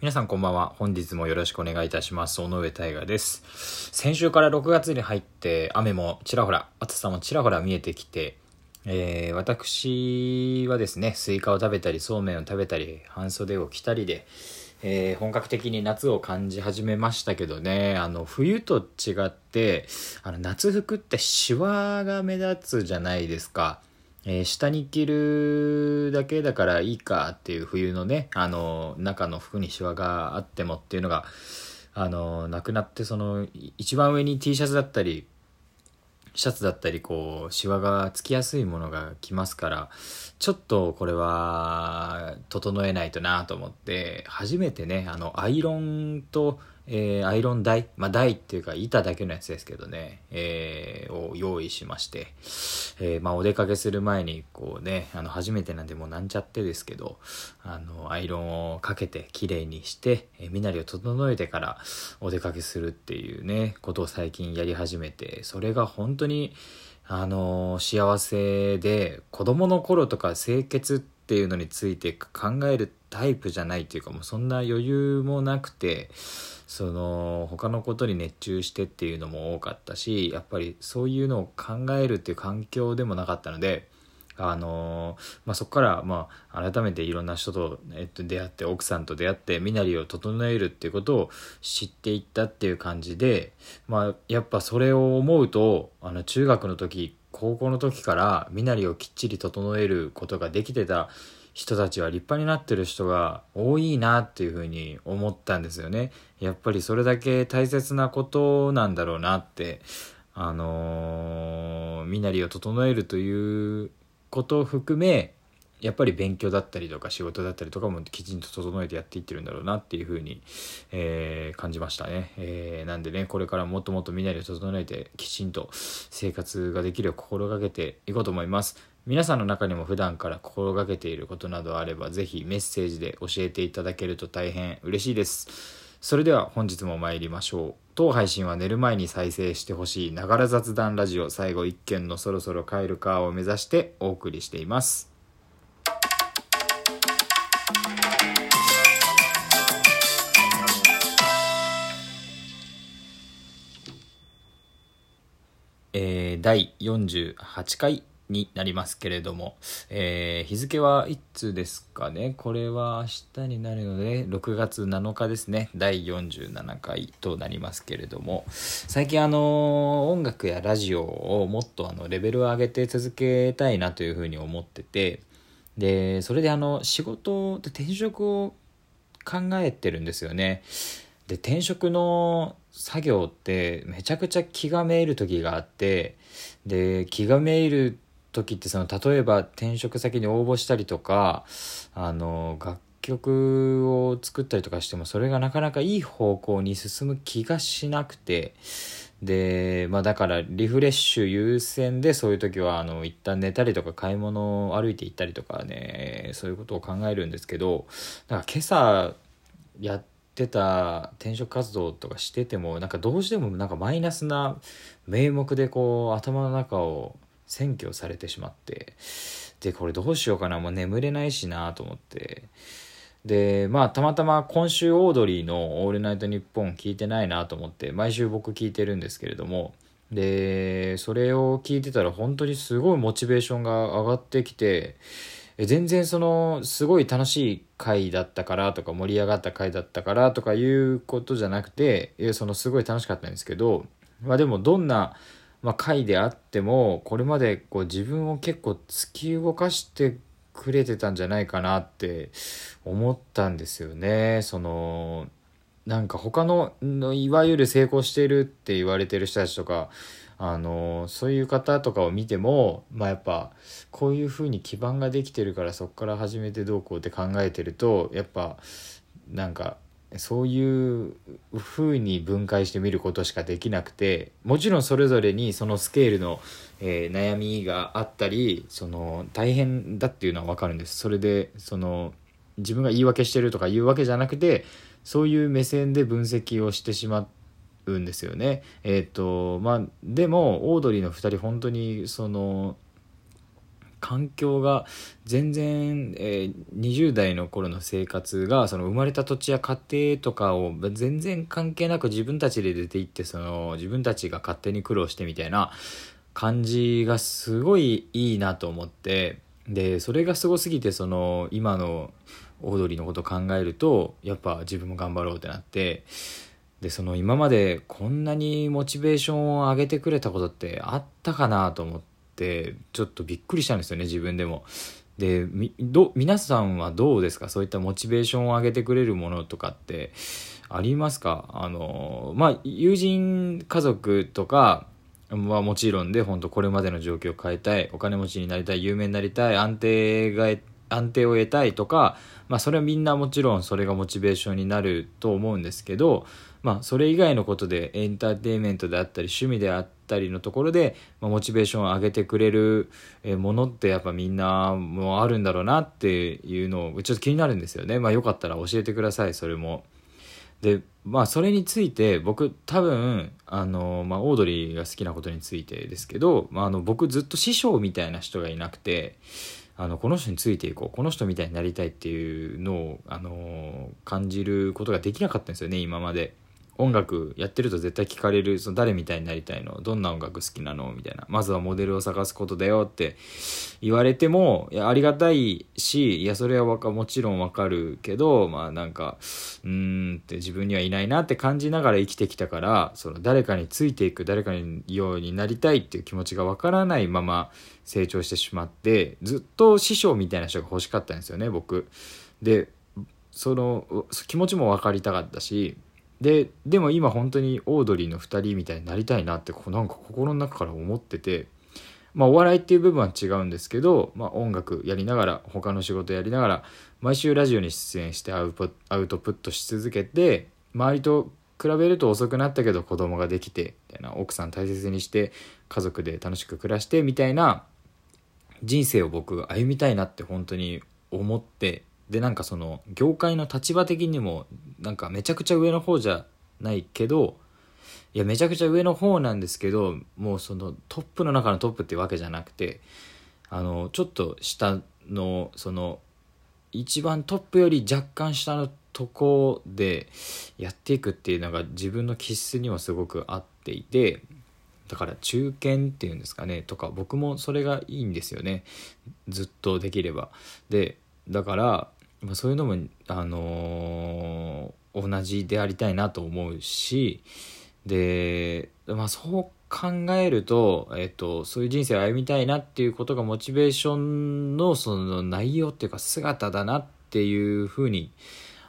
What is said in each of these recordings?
皆さんこんばんは。本日もよろしくお願いいたします。尾上大河です。先週から6月に入って雨もちらほら、暑さもちらほら見えてきて、えー、私はですね、スイカを食べたり、そうめんを食べたり、半袖を着たりで、えー、本格的に夏を感じ始めましたけどね、あの、冬と違って、あの、夏服ってシワが目立つじゃないですか。えー、下に着るだけだからいいかっていう冬のね、あの、中の服にシワがあってもっていうのが、あの、なくなって、その、一番上に T シャツだったり、シャツだったり、こう、シワがつきやすいものが来ますから、ちょっとこれは、整えないとなと思って、初めてね、あの、アイロンと、えー、アイロン台、まあ、台っていうか板だけのやつですけどね、えー、を用意しまして、えー、まあ、お出かけする前に、こうね、あの、初めてなんでもうなんちゃってですけど、あの、アイロンをかけて綺麗にして、え、身なりを整えてからお出かけするっていうね、ことを最近やり始めて、それが本当に、あの幸せで、子供の頃とか清潔ってていうのについて考えるタイプじゃないっていうかもうそんな余裕もなくて、その他のことに熱中してっていうのも多かったしやっぱりそういうのを考えるっていう環境でもなかったのであのまあ、そこから、まあ、改めていろんな人と、えっと、出会って奥さんと出会って身なりを整えるっていうことを知っていったっていう感じで、まあ、やっぱそれを思うとあの中学の時高校の時から身なりをきっちり整えることができてた人たちは立派になってる人が多いなっていうふうに思ったんですよね。やっぱりそれだけ大切なことなんだろうなって、あのー、身なりを整えるということを含め、やっぱり勉強だったりとか仕事だったりとかもきちんと整えてやっていってるんだろうなっていうふうに、えー、感じましたね。えー、なんでね、これからもっともっと身なりを整えてきちんと生活ができるよう心がけていこうと思います。皆さんの中にも普段から心がけていることなどあれば、ぜひメッセージで教えていただけると大変嬉しいです。それでは本日も参りましょう。当配信は寝る前に再生してほしいながら雑談ラジオ最後一件のそろそろ帰るかを目指してお送りしています。えー、第48回になりますけれども、えー、日付はいつですかね？これは明日になるので6月7日ですね。第47回となりますけれども最近あの音楽やラジオをもっとあのレベルを上げて続けたいなというふうに思っててでそれであの仕事で転職を考えてるんですよね。で転職の作業ってめちゃくちゃ気がめいる時があってで気がめいる時ってその例えば転職先に応募したりとかあの楽曲を作ったりとかしてもそれがなかなかいい方向に進む気がしなくてでまあだからリフレッシュ優先でそういう時はあの一旦寝たりとか買い物を歩いて行ったりとかねそういうことを考えるんですけどだから今朝やってた転職活動とかしててもなんかどうしてもなんかマイナスな名目でこう頭の中を占拠されてしまってでこれどうしようかなもう眠れないしなと思って。でまあたまたま今週オードリーの「オールナイトニッポン」聞いてないなと思って毎週僕聞いてるんですけれども。でそれを聞いてたら本当にすごいモチベーションが上がってきて全然そのすごい楽しい回だったからとか盛り上がった回だったからとかいうことじゃなくてそのすごい楽しかったんですけどまあでもどんなまあ、回であってもこれまでこう自分を結構突き動かしてくれてたんじゃないかなって思ったんですよね。そのなんか他ののいわゆる成功してるって言われてる人たちとかあのそういう方とかを見てもまあやっぱこういうふうに基盤ができてるからそこから始めてどうこうって考えてるとやっぱなんかそういう風に分解してみることしかできなくてもちろんそれぞれにそのスケールの、えー、悩みがあったりその大変だっていうのは分かるんです。それでその自分が言い訳してるとか言うわけじゃなくてそういう目線で分析をしてしまうんですよね。えっ、ー、とまあでもオードリーの2人本当にその環境が全然、えー、20代の頃の生活がその生まれた土地や家庭とかを全然関係なく自分たちで出ていってその自分たちが勝手に苦労してみたいな感じがすごいいいなと思ってでそれがすごすぎてその今のオードリーのこと考えるとやっぱ自分も頑張ろうってなってでその今までこんなにモチベーションを上げてくれたことってあったかなと思ってちょっとびっくりしたんですよね自分でも。でみど皆さんはどうですか？そういったモチベーションを上げてくれるものとかって。ありますか？あのまあ友人家族とかはもちろんで本当これまでの状況を変えたいお金持ちになりたい有名になりたい安定が安定を得たいとか、まあ、それはみんなもちろんそれがモチベーションになると思うんですけど、まあ、それ以外のことでエンターテインメントであったり趣味であったりのところで、まあ、モチベーションを上げてくれるものってやっぱみんなもあるんだろうなっていうのをちょっと気になるんですよね。まあ、よかったら教えてくださいそれも。でまあそれについて僕多分あの、まあ、オードリーが好きなことについてですけど、まあ、あの僕ずっと師匠みたいな人がいなくてあのこの人についていこうこの人みたいになりたいっていうのをあの感じることができなかったんですよね今まで。音楽やってると絶対聞かれるその誰みたいになりたいの？どんな音楽好きなの？みたいな。まずはモデルを探すことだよって言われてもいやありがたいしいやそれはもちろんわかるけどまあなんかうーんって自分にはいないなって感じながら生きてきたからその誰かについていく誰かにようになりたいっていう気持ちがわからないまま成長してしまってずっと師匠みたいな人が欲しかったんですよね僕。でその気持ちも分かりたかったしででも今本当にオードリーの2人みたいになりたいなってなんか心の中から思っててまあお笑いっていう部分は違うんですけど、まあ、音楽やりながら他の仕事やりながら毎週ラジオに出演してアウアウトプットし続けて周りと比べると遅くなったけど子供ができてみたいな奥さん大切にして家族で楽しく暮らしてみたいな人生を僕歩みたいなって本当に思ってでなんかその業界の立場的にもなんかめちゃくちゃ上の方じゃないけどいやめちゃくちゃ上の方なんですけどもうそのトップの中のトップってわけじゃなくてあのちょっと下のその一番トップより若干下のとこでやっていくっていうのが自分の気質にもすごく合っていてだから中堅っていうんですかねとか僕もそれがいいんですよね。ずっとできれば。でだから、そういうのも、あのー、同じでありたいなと思うしで、まあ、そう考えると、えっと、そういう人生を歩みたいなっていうことがモチベーションのその内容っていうか姿だなっていうふうに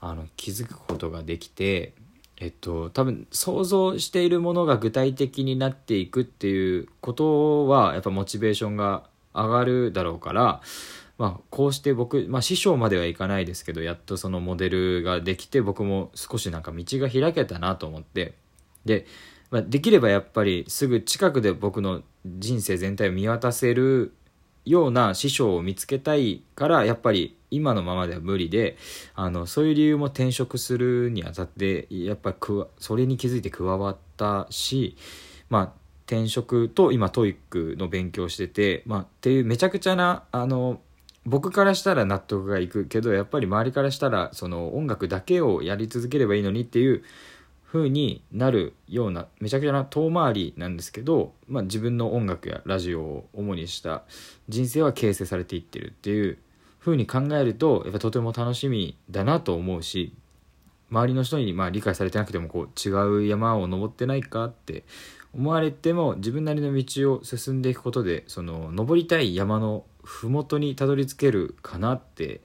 あの気づくことができて、えっと、多分想像しているものが具体的になっていくっていうことはやっぱモチベーションが上がるだろうからまあ、こうして僕、まあ、師匠まではいかないですけどやっとそのモデルができて僕も少しなんか道が開けたなと思ってで、まあ、できればやっぱりすぐ近くで僕の人生全体を見渡せるような師匠を見つけたいからやっぱり今のままでは無理であのそういう理由も転職するにあたってやっぱくそれに気づいて加わったしまあ転職と今 TOEIC の勉強してて、まあ、っていうめちゃくちゃなあの僕からしたら納得がいくけどやっぱり周りからしたらその音楽だけをやり続ければいいのにっていう風になるようなめちゃくちゃな遠回りなんですけど、まあ、自分の音楽やラジオを主にした人生は形成されていってるっていう風に考えるとやっぱとても楽しみだなと思うし周りの人にまあ理解されてなくてもこう違う山を登ってないかって思われても自分なりの道を進んでいくことでその登りたい山の麓にたどり着けるかなって、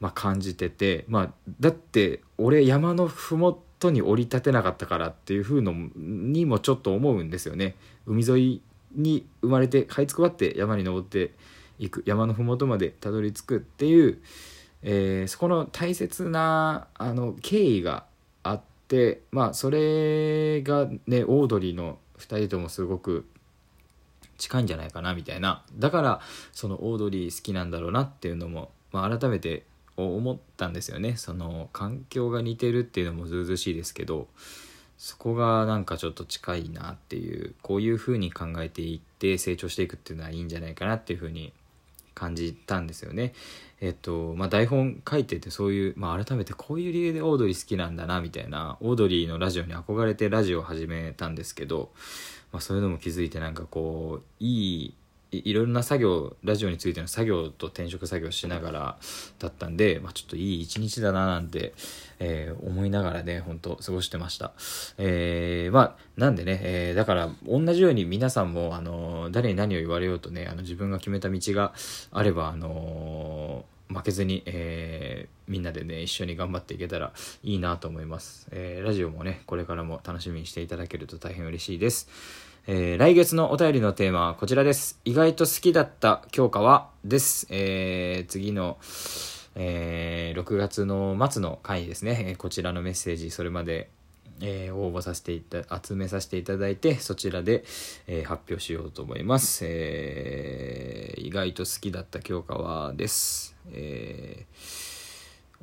まあ、感じてて、まあ、だって俺山の麓に降り立てなかったからっていう風のにもちょっと思うんですよね。海沿いに生まれて這いつくばって山に登っていく山の麓までたどり着くっていう、えー、そこの大切なあの経緯があってまあそれがねオードリーの2人ともすごく近いんじゃないかなみたいなだからそのオードリー好きなんだろうなっていうのも、まあ、改めて思ったんですよねその環境が似てるっていうのもずうずしいですけどそこがなんかちょっと近いなっていうこういう風に考えていって成長していくっていうのはいいんじゃないかなっていう風に感じたんですよね。えっとまあ、台本書いててそういう、まあ、改めてこういう理由でオードリー好きなんだなみたいなオードリーのラジオに憧れてラジオを始めたんですけど、まあ、そういうのも気づいてなんかこういいいろんな作業ラジオについての作業と転職作業しながらだったんで、まあ、ちょっといい一日だななんて、えー、思いながらね本当過ごしてました、えー、まあなんでね、えー、だから同じように皆さんもあの誰に何を言われようとねあの自分が決めた道があればあの負けずに、えー、みんなでね一緒に頑張っていけたらいいなと思います、えー、ラジオもねこれからも楽しみにしていただけると大変嬉しいですえー、来月のお便りのテーマはこちらです。意外と好きだった教科はです。えー、次の、えー、6月の末の回ですね、えこちらのメッセージ、それまで、え応募させていた、集めさせていただいて、そちらで、え発表しようと思います。え意外と好きだった教科はです。えー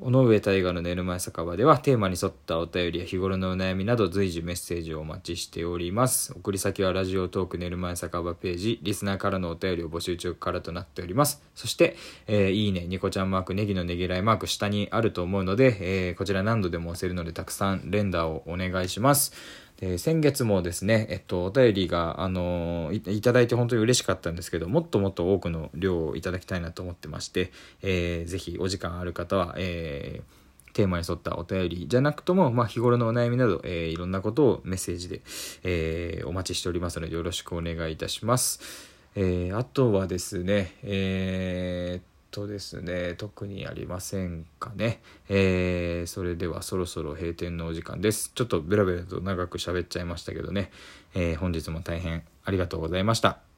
尾上大河の寝る前酒場ではテーマに沿ったお便りや日頃のお悩みなど随時メッセージをお待ちしております。送り先はラジオトーク寝る前酒場ページ、リスナーからのお便りを募集中からとなっております。そして、えー、いいね、ニコちゃんマーク、ネギのねぎらいマーク下にあると思うので、えー、こちら何度でも押せるのでたくさん連打をお願いします。で先月もですね、えっと、お便りが、あのい、いただいて本当に嬉しかったんですけど、もっともっと多くの量をいただきたいなと思ってまして、えー、ぜひお時間ある方は、えー、テーマに沿ったお便りじゃなくとも、まあ、日頃のお悩みなど、えー、いろんなことをメッセージで、えー、お待ちしておりますので、よろしくお願いいたします。えー、あとはですね、えー、とですね、特にありませんかね。えー、それではそろそろ閉店のお時間です。ちょっとベラベラと長く喋っちゃいましたけどね、えー、本日も大変ありがとうございました。